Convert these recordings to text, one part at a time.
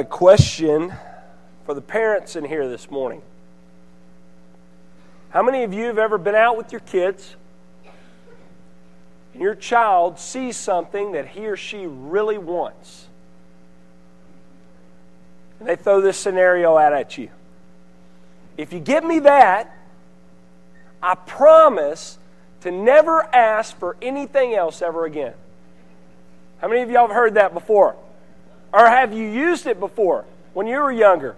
A question for the parents in here this morning. How many of you have ever been out with your kids and your child sees something that he or she really wants? And they throw this scenario out at you. If you give me that, I promise to never ask for anything else ever again. How many of y'all have heard that before? Or have you used it before when you were younger?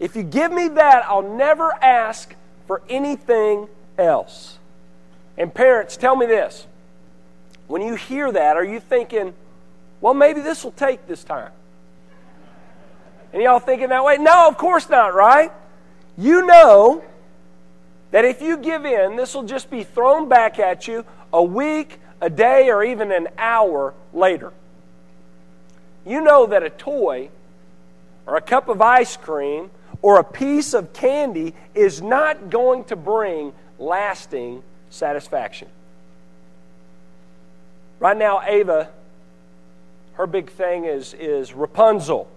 If you give me that, I'll never ask for anything else. And parents, tell me this. When you hear that, are you thinking, well, maybe this will take this time? And y'all thinking that way? No, of course not, right? You know that if you give in, this will just be thrown back at you a week, a day, or even an hour later. You know that a toy or a cup of ice cream or a piece of candy is not going to bring lasting satisfaction. Right now, Ava, her big thing is, is Rapunzel.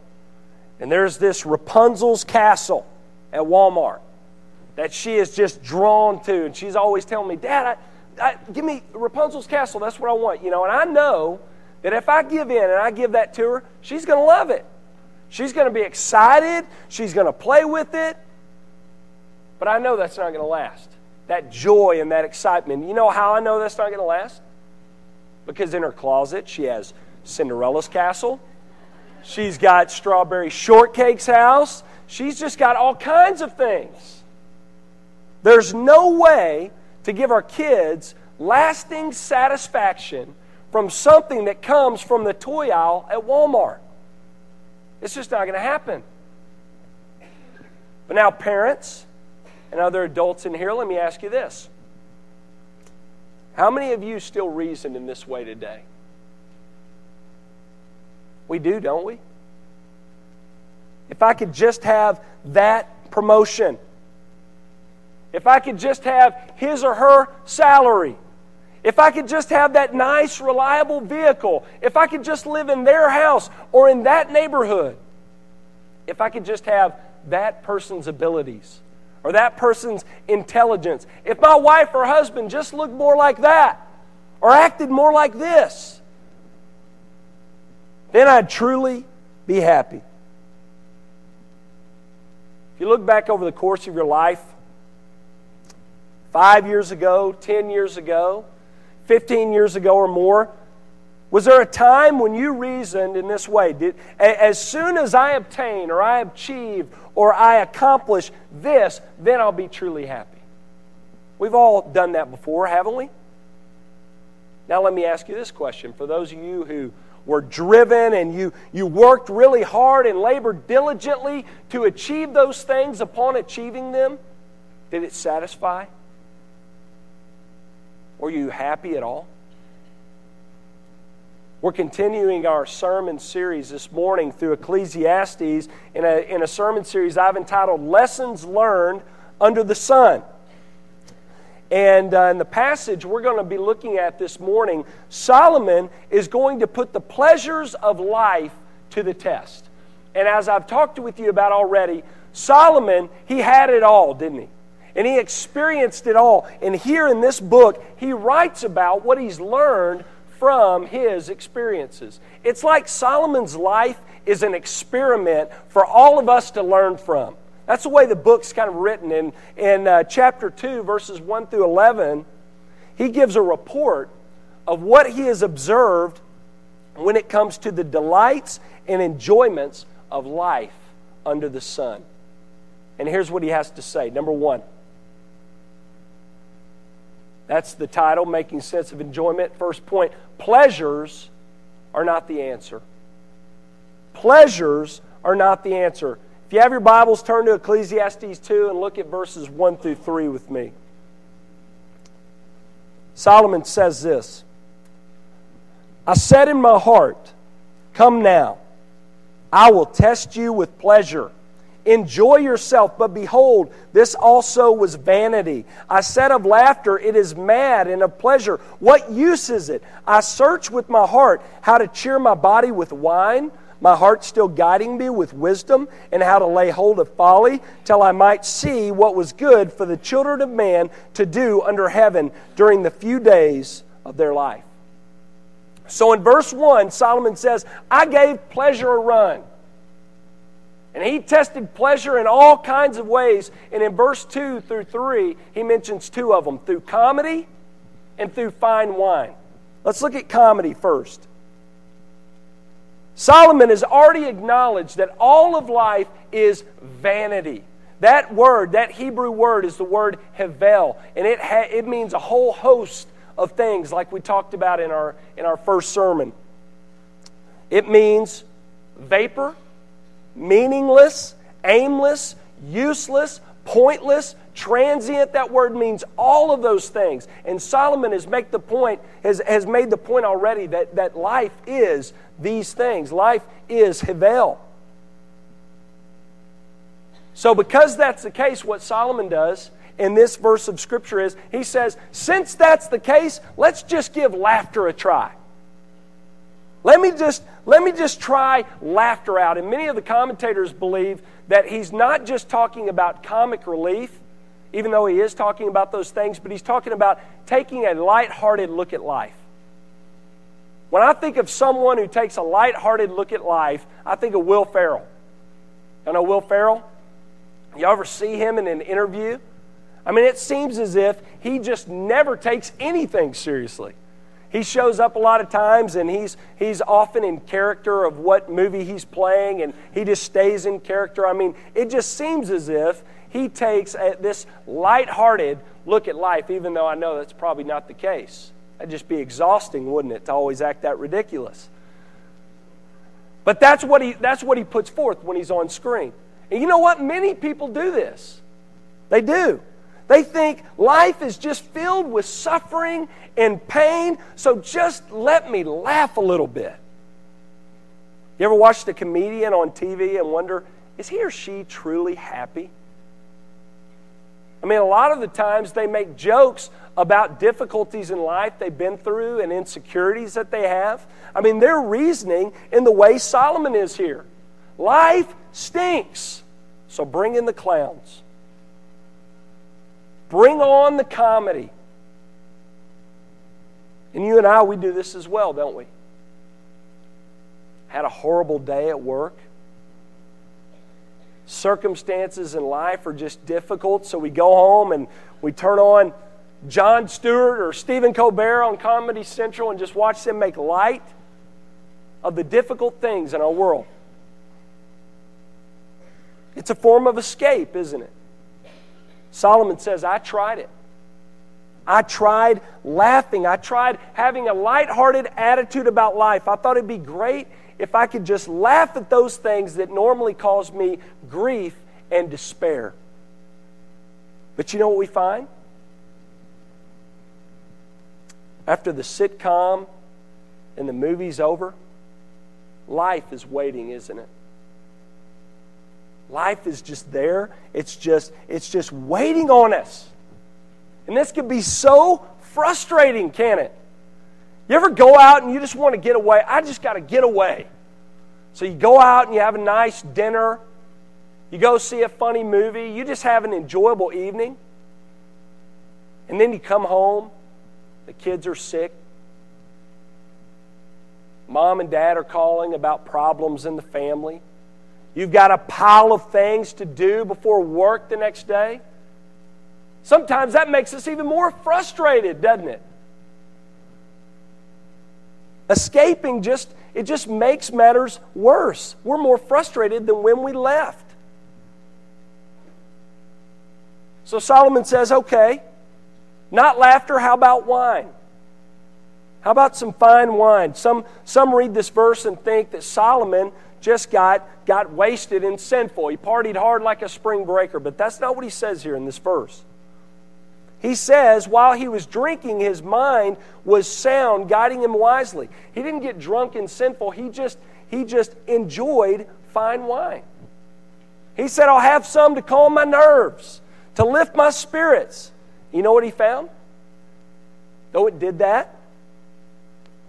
And there's this Rapunzel's castle at Walmart that she is just drawn to. And she's always telling me, Dad, I, I, give me Rapunzel's castle. That's what I want. You know, and I know that if I give in and I give that to her, she's going to love it. She's going to be excited. She's going to play with it. But I know that's not going to last. That joy and that excitement. You know how I know that's not going to last? Because in her closet, she has Cinderella's castle. She's got Strawberry Shortcake's house. She's just got all kinds of things. There's no way to give our kids lasting satisfaction from something that comes from the toy aisle at Walmart. It's just not going to happen. But now, parents and other adults in here, let me ask you this. How many of you still reason in this way today? We do, don't we? If I could just have that promotion, if I could just have his or her salary, if I could just have that nice, reliable vehicle, if I could just live in their house or in that neighborhood, if I could just have that person's abilities or that person's intelligence, if my wife or husband just looked more like that or acted more like this, then I'd truly be happy. If you look back over the course of your life, five years ago, 10 years ago, 15 years ago or more? Was there a time when you reasoned in this way? Did, as soon as I obtain or I achieve or I accomplish this, then I'll be truly happy? We've all done that before, haven't we? Now, let me ask you this question. For those of you who were driven and you, you worked really hard and labored diligently to achieve those things upon achieving them, did it satisfy? Were you happy at all? We're continuing our sermon series this morning through Ecclesiastes in a, in a sermon series I've entitled Lessons Learned Under the Sun. And uh, in the passage we're going to be looking at this morning, Solomon is going to put the pleasures of life to the test. And as I've talked with you about already, Solomon, he had it all, didn't he? And he experienced it all. And here in this book, he writes about what he's learned from his experiences. It's like Solomon's life is an experiment for all of us to learn from. That's the way the book's kind of written. In, in uh, chapter 2, verses 1 through 11, he gives a report of what he has observed when it comes to the delights and enjoyments of life under the sun. And here's what he has to say. Number one, that's the title, Making Sense of Enjoyment. First point pleasures are not the answer. Pleasures are not the answer. If you have your Bibles, turn to Ecclesiastes 2 and look at verses 1 through 3 with me. Solomon says this I said in my heart, Come now, I will test you with pleasure Enjoy yourself, but behold, this also was vanity. I said of laughter, it is mad, and of pleasure, what use is it? I search with my heart how to cheer my body with wine, my heart still guiding me with wisdom and how to lay hold of folly, till I might see what was good for the children of man to do under heaven during the few days of their life. So in verse 1, Solomon says, I gave pleasure a run. And he tested pleasure in all kinds of ways. And in verse 2 through 3, he mentions two of them through comedy and through fine wine. Let's look at comedy first. Solomon has already acknowledged that all of life is vanity. That word, that Hebrew word, is the word hevel, and it, ha- it means a whole host of things, like we talked about in our, in our first sermon. It means vapor, meaningless, aimless, useless, pointless, transient. That word means all of those things. And Solomon has, make the point, has, has made the point already that, that life is these things. Life is Havel. So, because that's the case, what Solomon does in this verse of Scripture is he says, since that's the case, let's just give laughter a try. Let me just, let me just try laughter out. And many of the commentators believe that he's not just talking about comic relief, even though he is talking about those things, but he's talking about taking a light-hearted look at life. When I think of someone who takes a light-hearted look at life, I think of Will Ferrell. You know Will Ferrell? You ever see him in an interview? I mean, it seems as if he just never takes anything seriously. He shows up a lot of times and he's, he's often in character of what movie he's playing and he just stays in character. I mean, it just seems as if he takes a, this light-hearted look at life, even though I know that's probably not the case. That'd just be exhausting, wouldn't it, to always act that ridiculous? But that's what he, that's what he puts forth when he's on screen. And you know what? Many people do this. They do. They think life is just filled with suffering and pain, so just let me laugh a little bit. You ever watched a comedian on TV and wonder, is he or she truly happy? I mean, a lot of the times they make jokes about difficulties in life they've been through and insecurities that they have. I mean, they're reasoning in the way Solomon is here. Life stinks, so bring in the clowns. Bring on the comedy. And you and I, we do this as well, don't we? Had a horrible day at work circumstances in life are just difficult, so we go home and we turn on Jon Stewart or Stephen Colbert on Comedy Central and just watch them make light of the difficult things in our world. It's a form of escape, isn't it? Solomon says, I tried it. I tried laughing. I tried having a lighthearted attitude about life. I thought it'd be great if I could just laugh at those things that normally cause me grief and despair. But you know what we find? After the sitcom and the movie's over, life is waiting, isn't it? Life is just there. It's just it's just waiting on us. And this can be so frustrating, can it? You ever go out and you just want to get away? I just got to get away. So you go out and you have a nice dinner. You go see a funny movie. You just have an enjoyable evening. And then you come home. The kids are sick. Mom and dad are calling about problems in the family. You've got a pile of things to do before work the next day. Sometimes that makes us even more frustrated, doesn't it? Escaping just it just makes matters worse. We're more frustrated than when we left. So Solomon says, okay, not laughter, how about wine? How about some fine wine? Some, some read this verse and think that Solomon just got, got wasted and sinful. He partied hard like a spring breaker, but that's not what he says here in this verse. He says, while he was drinking, his mind was sound, guiding him wisely. He didn't get drunk and sinful, he just, he just enjoyed fine wine. He said, I'll have some to calm my nerves, to lift my spirits. You know what he found? Though it did that,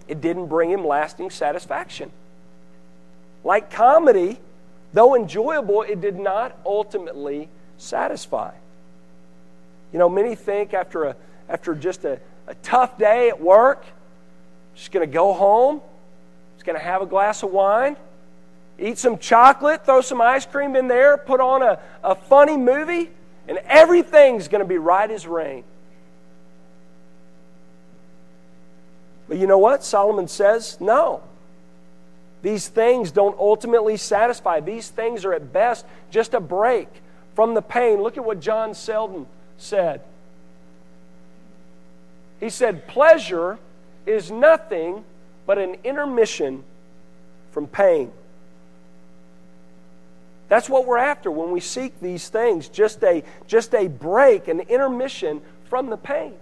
it didn't bring him lasting satisfaction. Like comedy, though enjoyable, it did not ultimately satisfy. You know, many think after, a, after just a, a tough day at work, just going to go home, just going to have a glass of wine, eat some chocolate, throw some ice cream in there, put on a, a funny movie, and everything's going to be right as rain. But you know what? Solomon says, no. These things don't ultimately satisfy. These things are at best just a break from the pain. Look at what John Selden said. He said, Pleasure is nothing but an intermission from pain. That's what we're after when we seek these things just a, just a break, an intermission from the pain.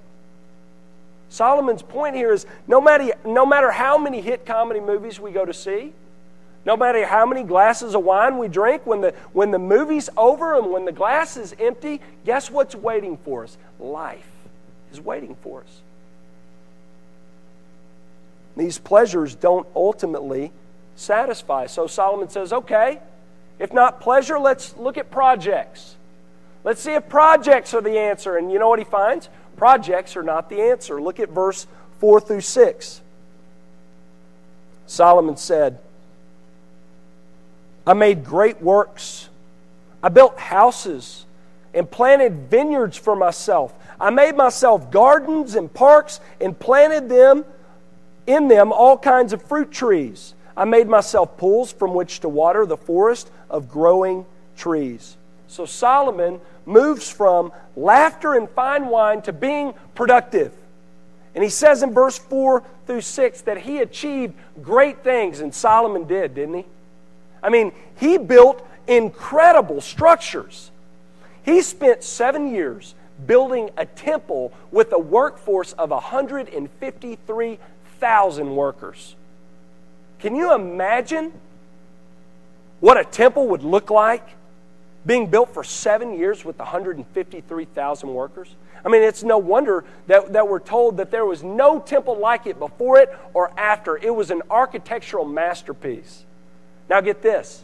Solomon's point here is no matter, no matter how many hit comedy movies we go to see, no matter how many glasses of wine we drink, when the, when the movie's over and when the glass is empty, guess what's waiting for us? Life is waiting for us. These pleasures don't ultimately satisfy. So Solomon says, okay, if not pleasure, let's look at projects. Let's see if projects are the answer. And you know what he finds? Projects are not the answer. Look at verse 4 through 6. Solomon said, I made great works. I built houses and planted vineyards for myself. I made myself gardens and parks and planted them in them all kinds of fruit trees. I made myself pools from which to water the forest of growing trees. So Solomon moves from laughter and fine wine to being productive. And he says in verse 4 through 6 that he achieved great things, and Solomon did, didn't he? I mean, he built incredible structures. He spent seven years building a temple with a workforce of 153,000 workers. Can you imagine what a temple would look like being built for seven years with 153,000 workers? I mean, it's no wonder that, that we're told that there was no temple like it before it or after. It was an architectural masterpiece. Now, get this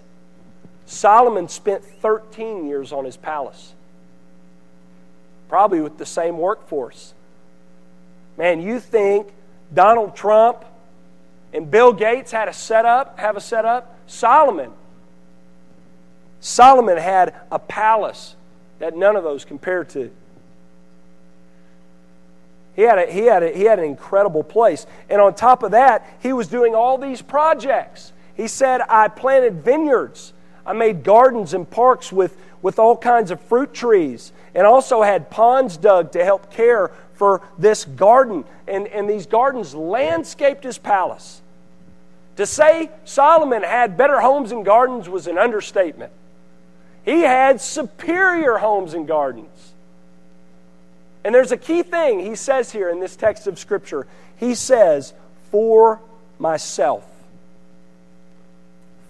Solomon spent 13 years on his palace, probably with the same workforce. Man, you think Donald Trump and Bill Gates had a setup, have a setup? Solomon. Solomon had a palace that none of those compared to. He had, a, he, had a, he had an incredible place. And on top of that, he was doing all these projects. He said, I planted vineyards. I made gardens and parks with, with all kinds of fruit trees, and also had ponds dug to help care for this garden. And, and these gardens landscaped his palace. To say Solomon had better homes and gardens was an understatement. He had superior homes and gardens. And there's a key thing he says here in this text of Scripture. He says, For myself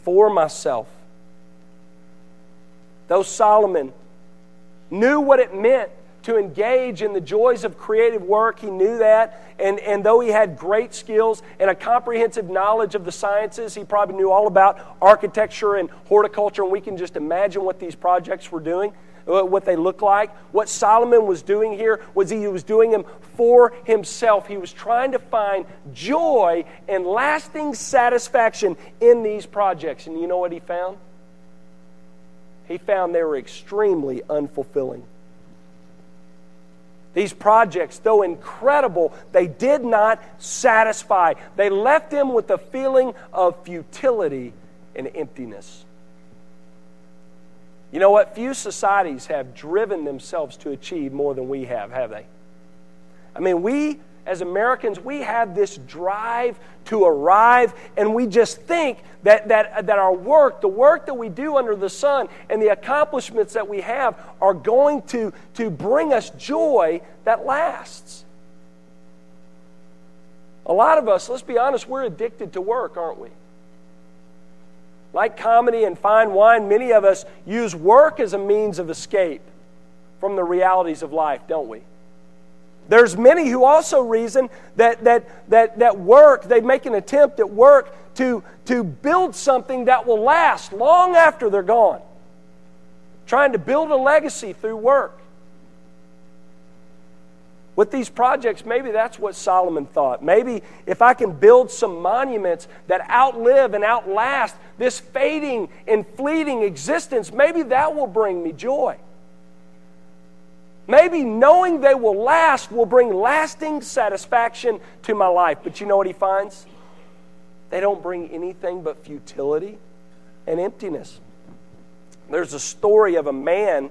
for myself. Though Solomon knew what it meant to engage in the joys of creative work, he knew that. And, and though he had great skills and a comprehensive knowledge of the sciences, he probably knew all about architecture and horticulture, and we can just imagine what these projects were doing uh, what they look like. What Solomon was doing here was he was doing them for himself. He was trying to find joy and lasting satisfaction in these projects. And you know what he found? He found they were extremely unfulfilling. These projects, though incredible, they did not satisfy. They left him with a feeling of futility and emptiness. You know what? Few societies have driven themselves to achieve more than we have, have they? I mean, we as Americans, we have this drive to arrive, and we just think that, that, that our work, the work that we do under the sun, and the accomplishments that we have are going to, to bring us joy that lasts. A lot of us, let's be honest, we're addicted to work, aren't we? Like comedy and fine wine, many of us use work as a means of escape from the realities of life, don't we? There's many who also reason that, that, that, that work, they make an attempt at work to, to build something that will last long after they're gone. Trying to build a legacy through work. With these projects, maybe that's what Solomon thought. Maybe if I can build some monuments that outlive and outlast this fading and fleeting existence, maybe that will bring me joy. Maybe knowing they will last will bring lasting satisfaction to my life. But you know what he finds? They don't bring anything but futility and emptiness. There's a story of a man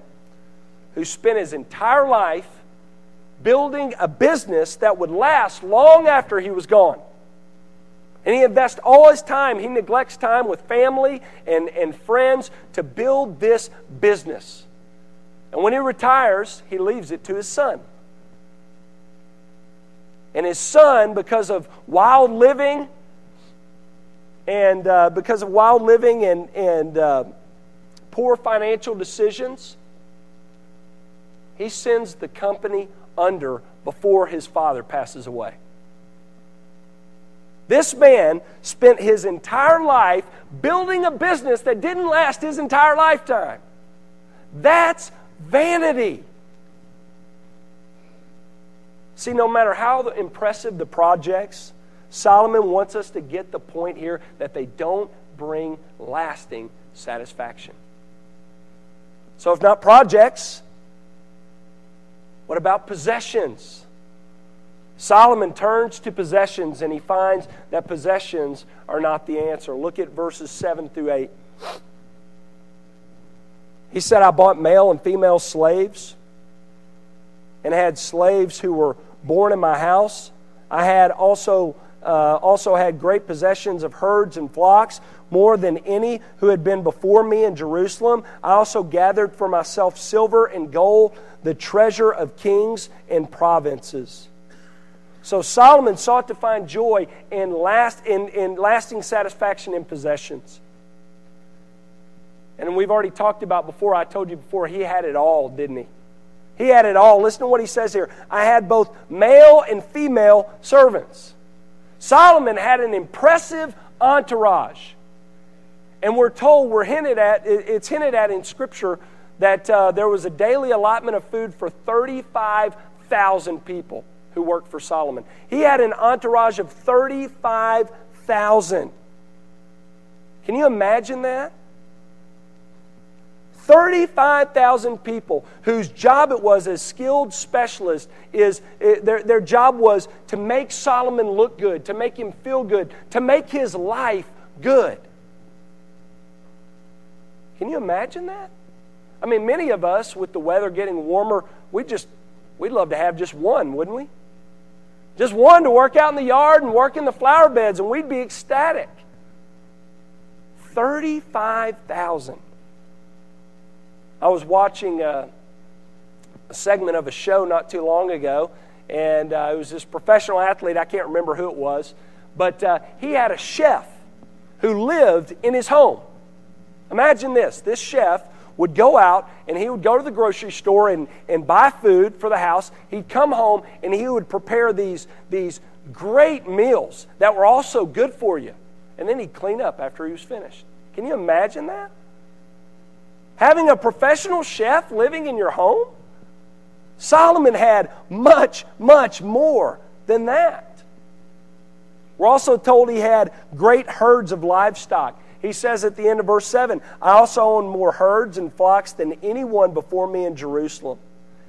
who spent his entire life building a business that would last long after he was gone. And he invests all his time, he neglects time with family and, and friends to build this business. And when he retires, he leaves it to his son. And his son, because of wild living and uh, because of wild living and, and uh, poor financial decisions, he sends the company under before his father passes away. This man spent his entire life building a business that didn't last his entire lifetime. That's vanity. See, no matter how impressive the projects, Solomon wants us to get the point here that they don't bring lasting satisfaction. So, if not projects, what about possessions? Solomon turns to possessions and he finds that possessions are not the answer. Look at verses 7 through 8. He said, I bought male and female slaves and had slaves who were born in my house. I had also, uh, also had great possessions of herds and flocks, more than any who had been before me in Jerusalem. I also gathered for myself silver and gold the treasure of kings and provinces. So Solomon sought to find joy in, last, in, in lasting satisfaction in possessions. And we've already talked about before, I told you before, he had it all, didn't he? He had it all. Listen to what he says here. I had both male and female servants. Solomon had an impressive entourage. And we're told, we're hinted at, it's hinted at in Scripture that uh, there was a daily allotment of food for 35,000 people who worked for Solomon. He had an entourage of 35,000. Can you imagine that? 35,000 people whose job it was as skilled specialists is eh, their, their job was to make Solomon look good, to make him feel good, to make his life good. Can you imagine that? I mean, many of us, with the weather getting warmer, we just, we'd love to have just one, wouldn't we? Just one to work out in the yard and work in the flower beds, and we'd be ecstatic. 35,000. I was watching a, a, segment of a show not too long ago, and uh, it was this professional athlete, I can't remember who it was, but uh, he had a chef who lived in his home. Imagine this this chef would go out and he would go to the grocery store and, and buy food for the house. He'd come home and he would prepare these, these great meals that were also good for you. And then he'd clean up after he was finished. Can you imagine that? Having a professional chef living in your home? Solomon had much, much more than that. We're also told he had great herds of livestock. He says at the end of verse 7 I also own more herds and flocks than anyone before me in Jerusalem.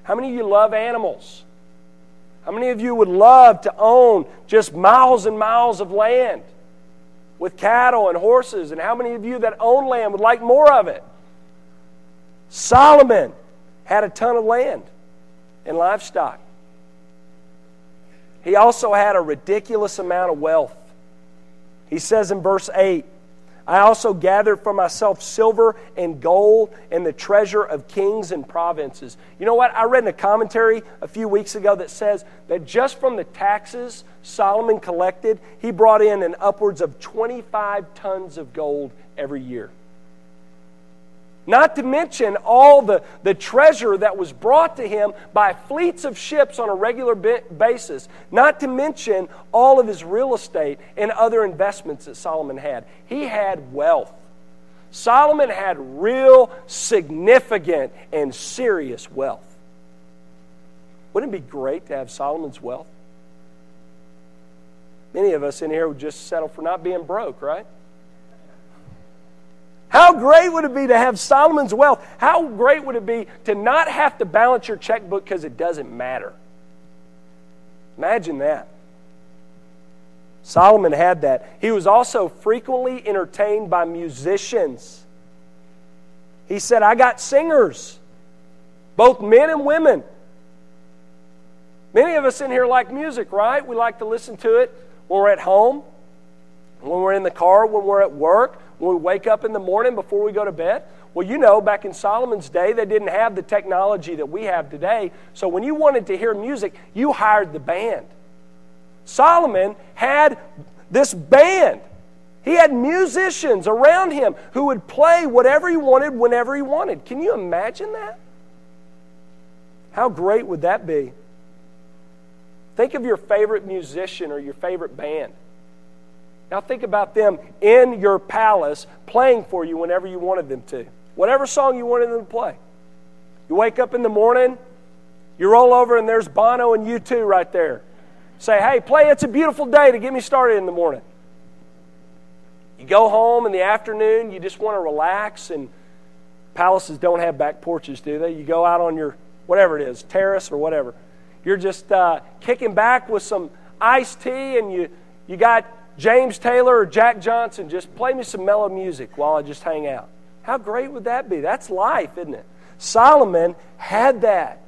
How many of you love animals? How many of you would love to own just miles and miles of land with cattle and horses? And how many of you that own land would like more of it? Solomon had a ton of land and livestock. He also had a ridiculous amount of wealth. He says in verse 8, I also gathered for myself silver and gold and the treasure of kings and provinces. You know what? I read in a commentary a few weeks ago that says that just from the taxes Solomon collected, he brought in an upwards of 25 tons of gold every year. Not to mention all the, the treasure that was brought to him by fleets of ships on a regular basis. Not to mention all of his real estate and other investments that Solomon had. He had wealth. Solomon had real, significant, and serious wealth. Wouldn't it be great to have Solomon's wealth? Many of us in here would just settle for not being broke, right? How great would it be to have Solomon's wealth? How great would it be to not have to balance your checkbook because it doesn't matter? Imagine that. Solomon had that. He was also frequently entertained by musicians. He said, I got singers, both men and women. Many of us in here like music, right? We like to listen to it when we're at home, when we're in the car, when we're at work, when we wake up in the morning before we go to bed? Well, you know, back in Solomon's day, they didn't have the technology that we have today. So when you wanted to hear music, you hired the band. Solomon had this band. He had musicians around him who would play whatever he wanted whenever he wanted. Can you imagine that? How great would that be? Think of your favorite musician or your favorite band. Now think about them in your palace playing for you whenever you wanted them to. Whatever song you wanted them to play. You wake up in the morning, you roll over, and there's Bono and U2 right there. Say, hey, play It's a Beautiful Day to get me started in the morning. You go home in the afternoon, you just want to relax, and palaces don't have back porches, do they? You go out on your, whatever it is, terrace or whatever. You're just uh, kicking back with some iced tea, and you, you got James Taylor or Jack Johnson, just play me some mellow music while I just hang out. How great would that be? That's life, isn't it? Solomon had that.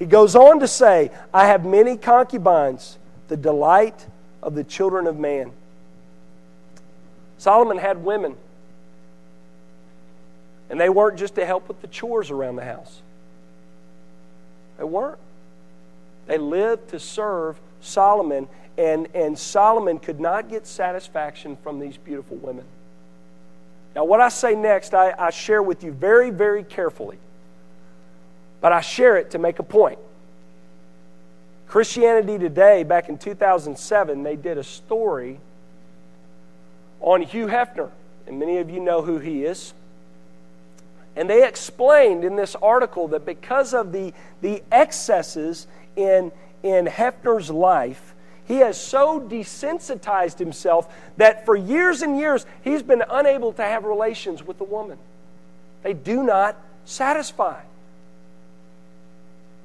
He goes on to say, I have many concubines, the delight of the children of man. Solomon had women, and they weren't just to help with the chores around the house. They weren't. They lived to serve Solomon and, and Solomon could not get satisfaction from these beautiful women. Now, what I say next, I, I share with you very, very carefully. But I share it to make a point. Christianity Today, back in 2007, they did a story on Hugh Hefner. And many of you know who he is. And they explained in this article that because of the, the excesses in, in Hefner's life, he has so desensitized himself that for years and years he's been unable to have relations with a woman. They do not satisfy.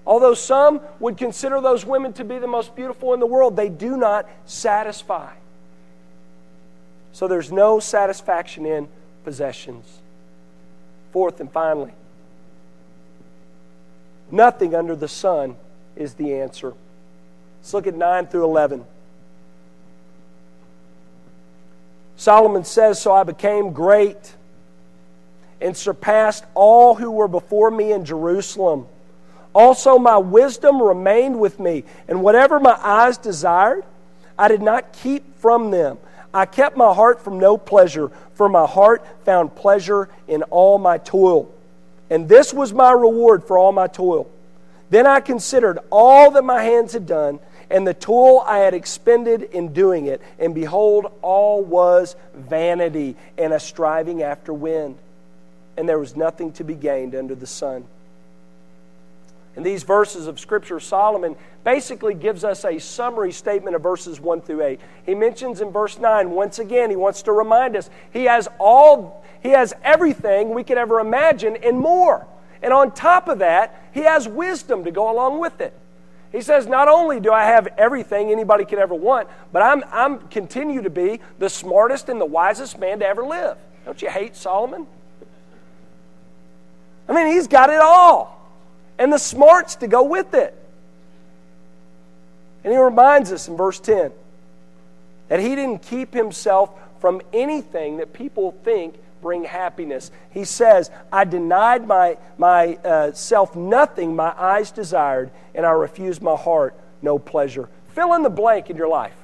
Although some would consider those women to be the most beautiful in the world, they do not satisfy. So there's no satisfaction in possessions. Fourth and finally, nothing under the sun is the answer. Let's look at 9 through 11. Solomon says, So I became great and surpassed all who were before me in Jerusalem. Also, my wisdom remained with me, and whatever my eyes desired, I did not keep from them. I kept my heart from no pleasure, for my heart found pleasure in all my toil. And this was my reward for all my toil. Then I considered all that my hands had done and the toil I had expended in doing it, and behold, all was vanity and a striving after wind, and there was nothing to be gained under the sun. In these verses of Scripture, Solomon basically gives us a summary statement of verses 1 through 8. He mentions in verse 9, once again, he wants to remind us he has all, he has everything we could ever imagine and more. And on top of that, he has wisdom to go along with it. He says, Not only do I have everything anybody could ever want, but I'm, I'm continue to be the smartest and the wisest man to ever live. Don't you hate Solomon? I mean, he's got it all, and the smarts to go with it. And he reminds us in verse 10 that he didn't keep himself from anything that people think bring happiness. He says, I denied my, my uh, self nothing my eyes desired, and I refused my heart no pleasure. Fill in the blank in your life.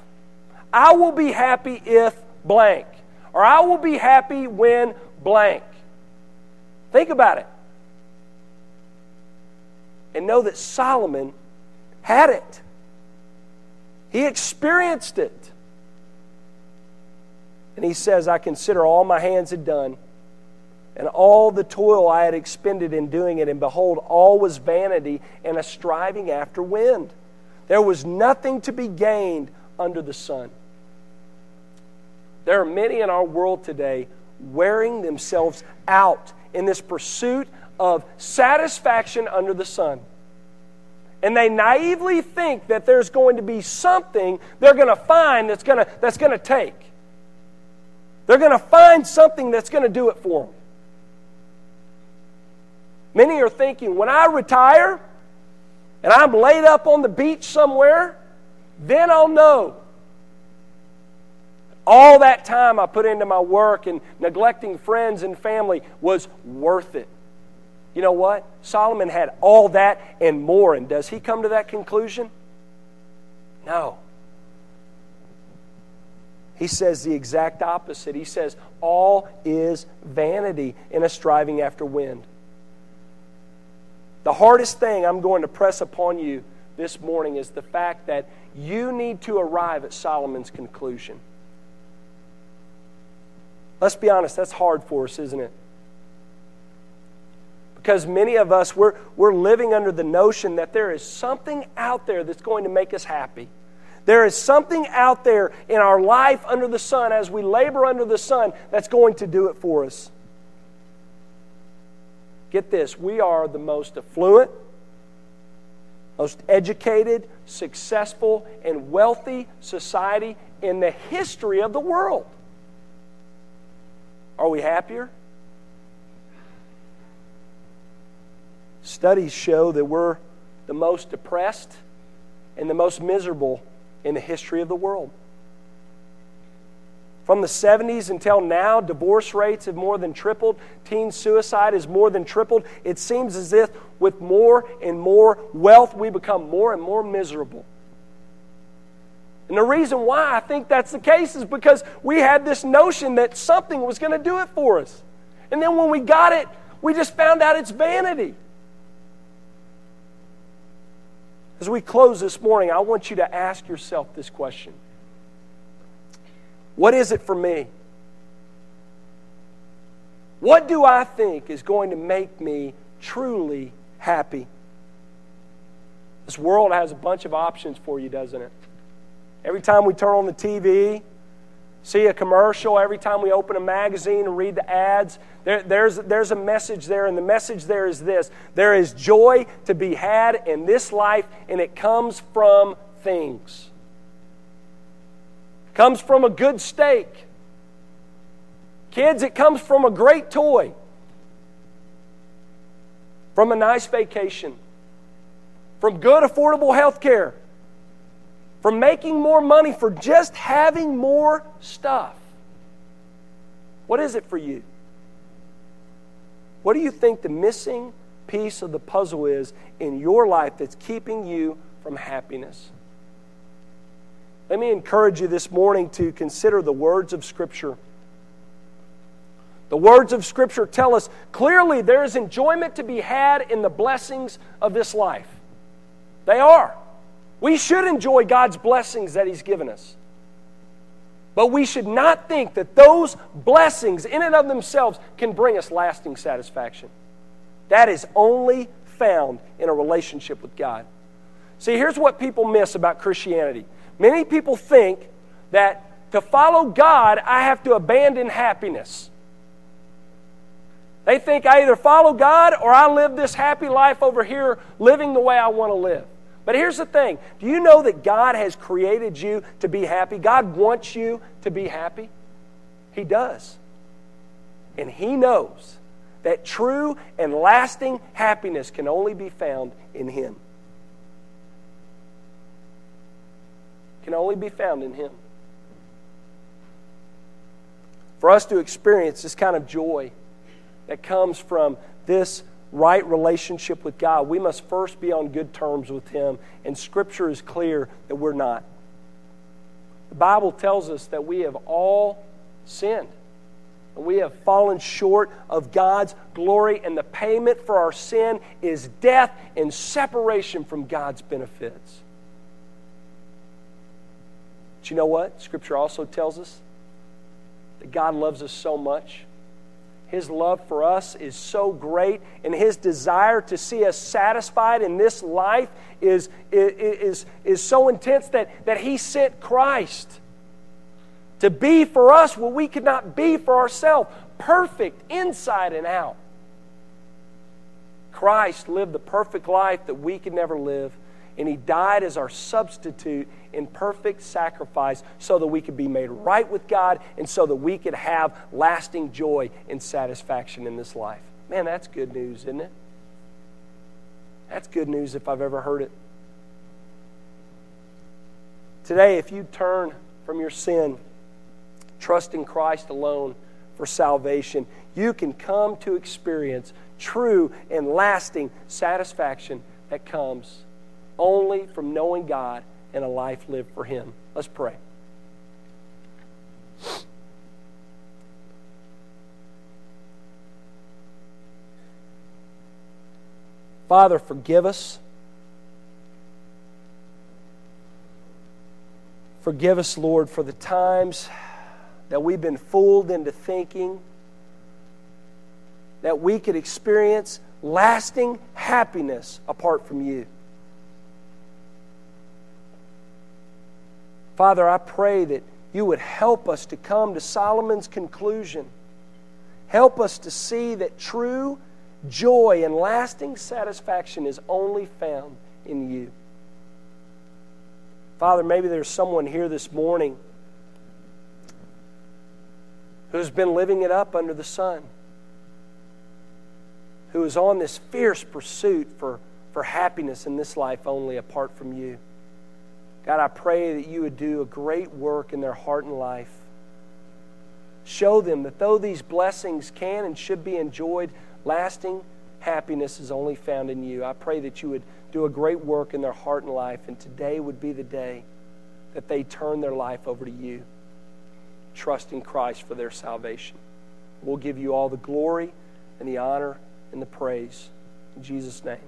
I will be happy if blank, or I will be happy when blank. Think about it. And know that Solomon had it. He experienced it. And he says, I consider all my hands had done, and all the toil I had expended in doing it, and behold, all was vanity and a striving after wind. There was nothing to be gained under the sun. There are many in our world today wearing themselves out in this pursuit of satisfaction under the sun. And they naively think that there's going to be something they're going to find that's going to, that's going to take. They're going to find something that's going to do it for them. Many are thinking, when I retire and I'm laid up on the beach somewhere, then I'll know. All that time I put into my work and neglecting friends and family was worth it. You know what? Solomon had all that and more. And does he come to that conclusion? No. He says the exact opposite. He says, All is vanity in a striving after wind. The hardest thing I'm going to press upon you this morning is the fact that you need to arrive at Solomon's conclusion. Let's be honest, that's hard for us, isn't it? Because many of us, we're, we're living under the notion that there is something out there that's going to make us happy. There is something out there in our life under the sun, as we labor under the sun, that's going to do it for us. Get this we are the most affluent, most educated, successful, and wealthy society in the history of the world. Are we happier? Studies show that we're the most depressed and the most miserable in the history of the world. From the 70s until now, divorce rates have more than tripled. Teen suicide has more than tripled. It seems as if with more and more wealth, we become more and more miserable. And the reason why I think that's the case is because we had this notion that something was going to do it for us. And then when we got it, we just found out it's vanity. As we close this morning, I want you to ask yourself this question What is it for me? What do I think is going to make me truly happy? This world has a bunch of options for you, doesn't it? Every time we turn on the TV, see a commercial, every time we open a magazine and read the ads, there, there's, there's a message there, and the message there is this. There is joy to be had in this life, and it comes from things. It comes from a good steak. Kids, it comes from a great toy, from a nice vacation, from good, affordable health care from making more money for just having more stuff. What is it for you? What do you think the missing piece of the puzzle is in your life that's keeping you from happiness? Let me encourage you this morning to consider the words of Scripture. The words of Scripture tell us clearly there is enjoyment to be had in the blessings of this life. They are. We should enjoy God's blessings that He's given us. But we should not think that those blessings, in and of themselves, can bring us lasting satisfaction. That is only found in a relationship with God. See, here's what people miss about Christianity many people think that to follow God, I have to abandon happiness. They think I either follow God or I live this happy life over here living the way I want to live. But here's the thing do you know that God has created you to be happy? God wants you to be happy? He does. And He knows that true and lasting happiness can only be found in Him. Can only be found in Him. For us to experience this kind of joy that comes from this right relationship with God, we must first be on good terms with Him. And Scripture is clear that we're not. The Bible tells us that we have all sinned. And we have fallen short of God's glory, and the payment for our sin is death and separation from God's benefits. But you know what? Scripture also tells us that God loves us so much. His love for us is so great, and His desire to see us satisfied in this life is, is, is, so intense that, that He sent Christ to be for us what we could not be for ourselves perfect inside and out. Christ lived the perfect life that we could never live, and He died as our substitute in perfect sacrifice so that we could be made right with God and so that we could have lasting joy and satisfaction in this life. Man, that's good news, isn't it? That's good news if I've ever heard it. Today, if you turn from your sin, trust in Christ alone for salvation, you can come to experience true and lasting satisfaction that comes only from knowing God and a life lived for Him. Let's pray. Father, forgive us. Forgive us, Lord, for the times that we've been fooled into thinking that we could experience lasting happiness apart from you. Father, I pray that you would help us to come to Solomon's conclusion. Help us to see that true joy and lasting satisfaction is only found in you. Father, maybe there's someone here this morning who's been living it up under the sun, who is on this fierce pursuit for, for happiness in this life only apart from you. God, I pray that you would do a great work in their heart and life. Show them that though these blessings can and should be enjoyed, lasting happiness is only found in you. I pray that you would do a great work in their heart and life, and today would be the day that they turn their life over to you, trust in Christ for their salvation. We'll give you all the glory and the honor and the praise. In Jesus' name.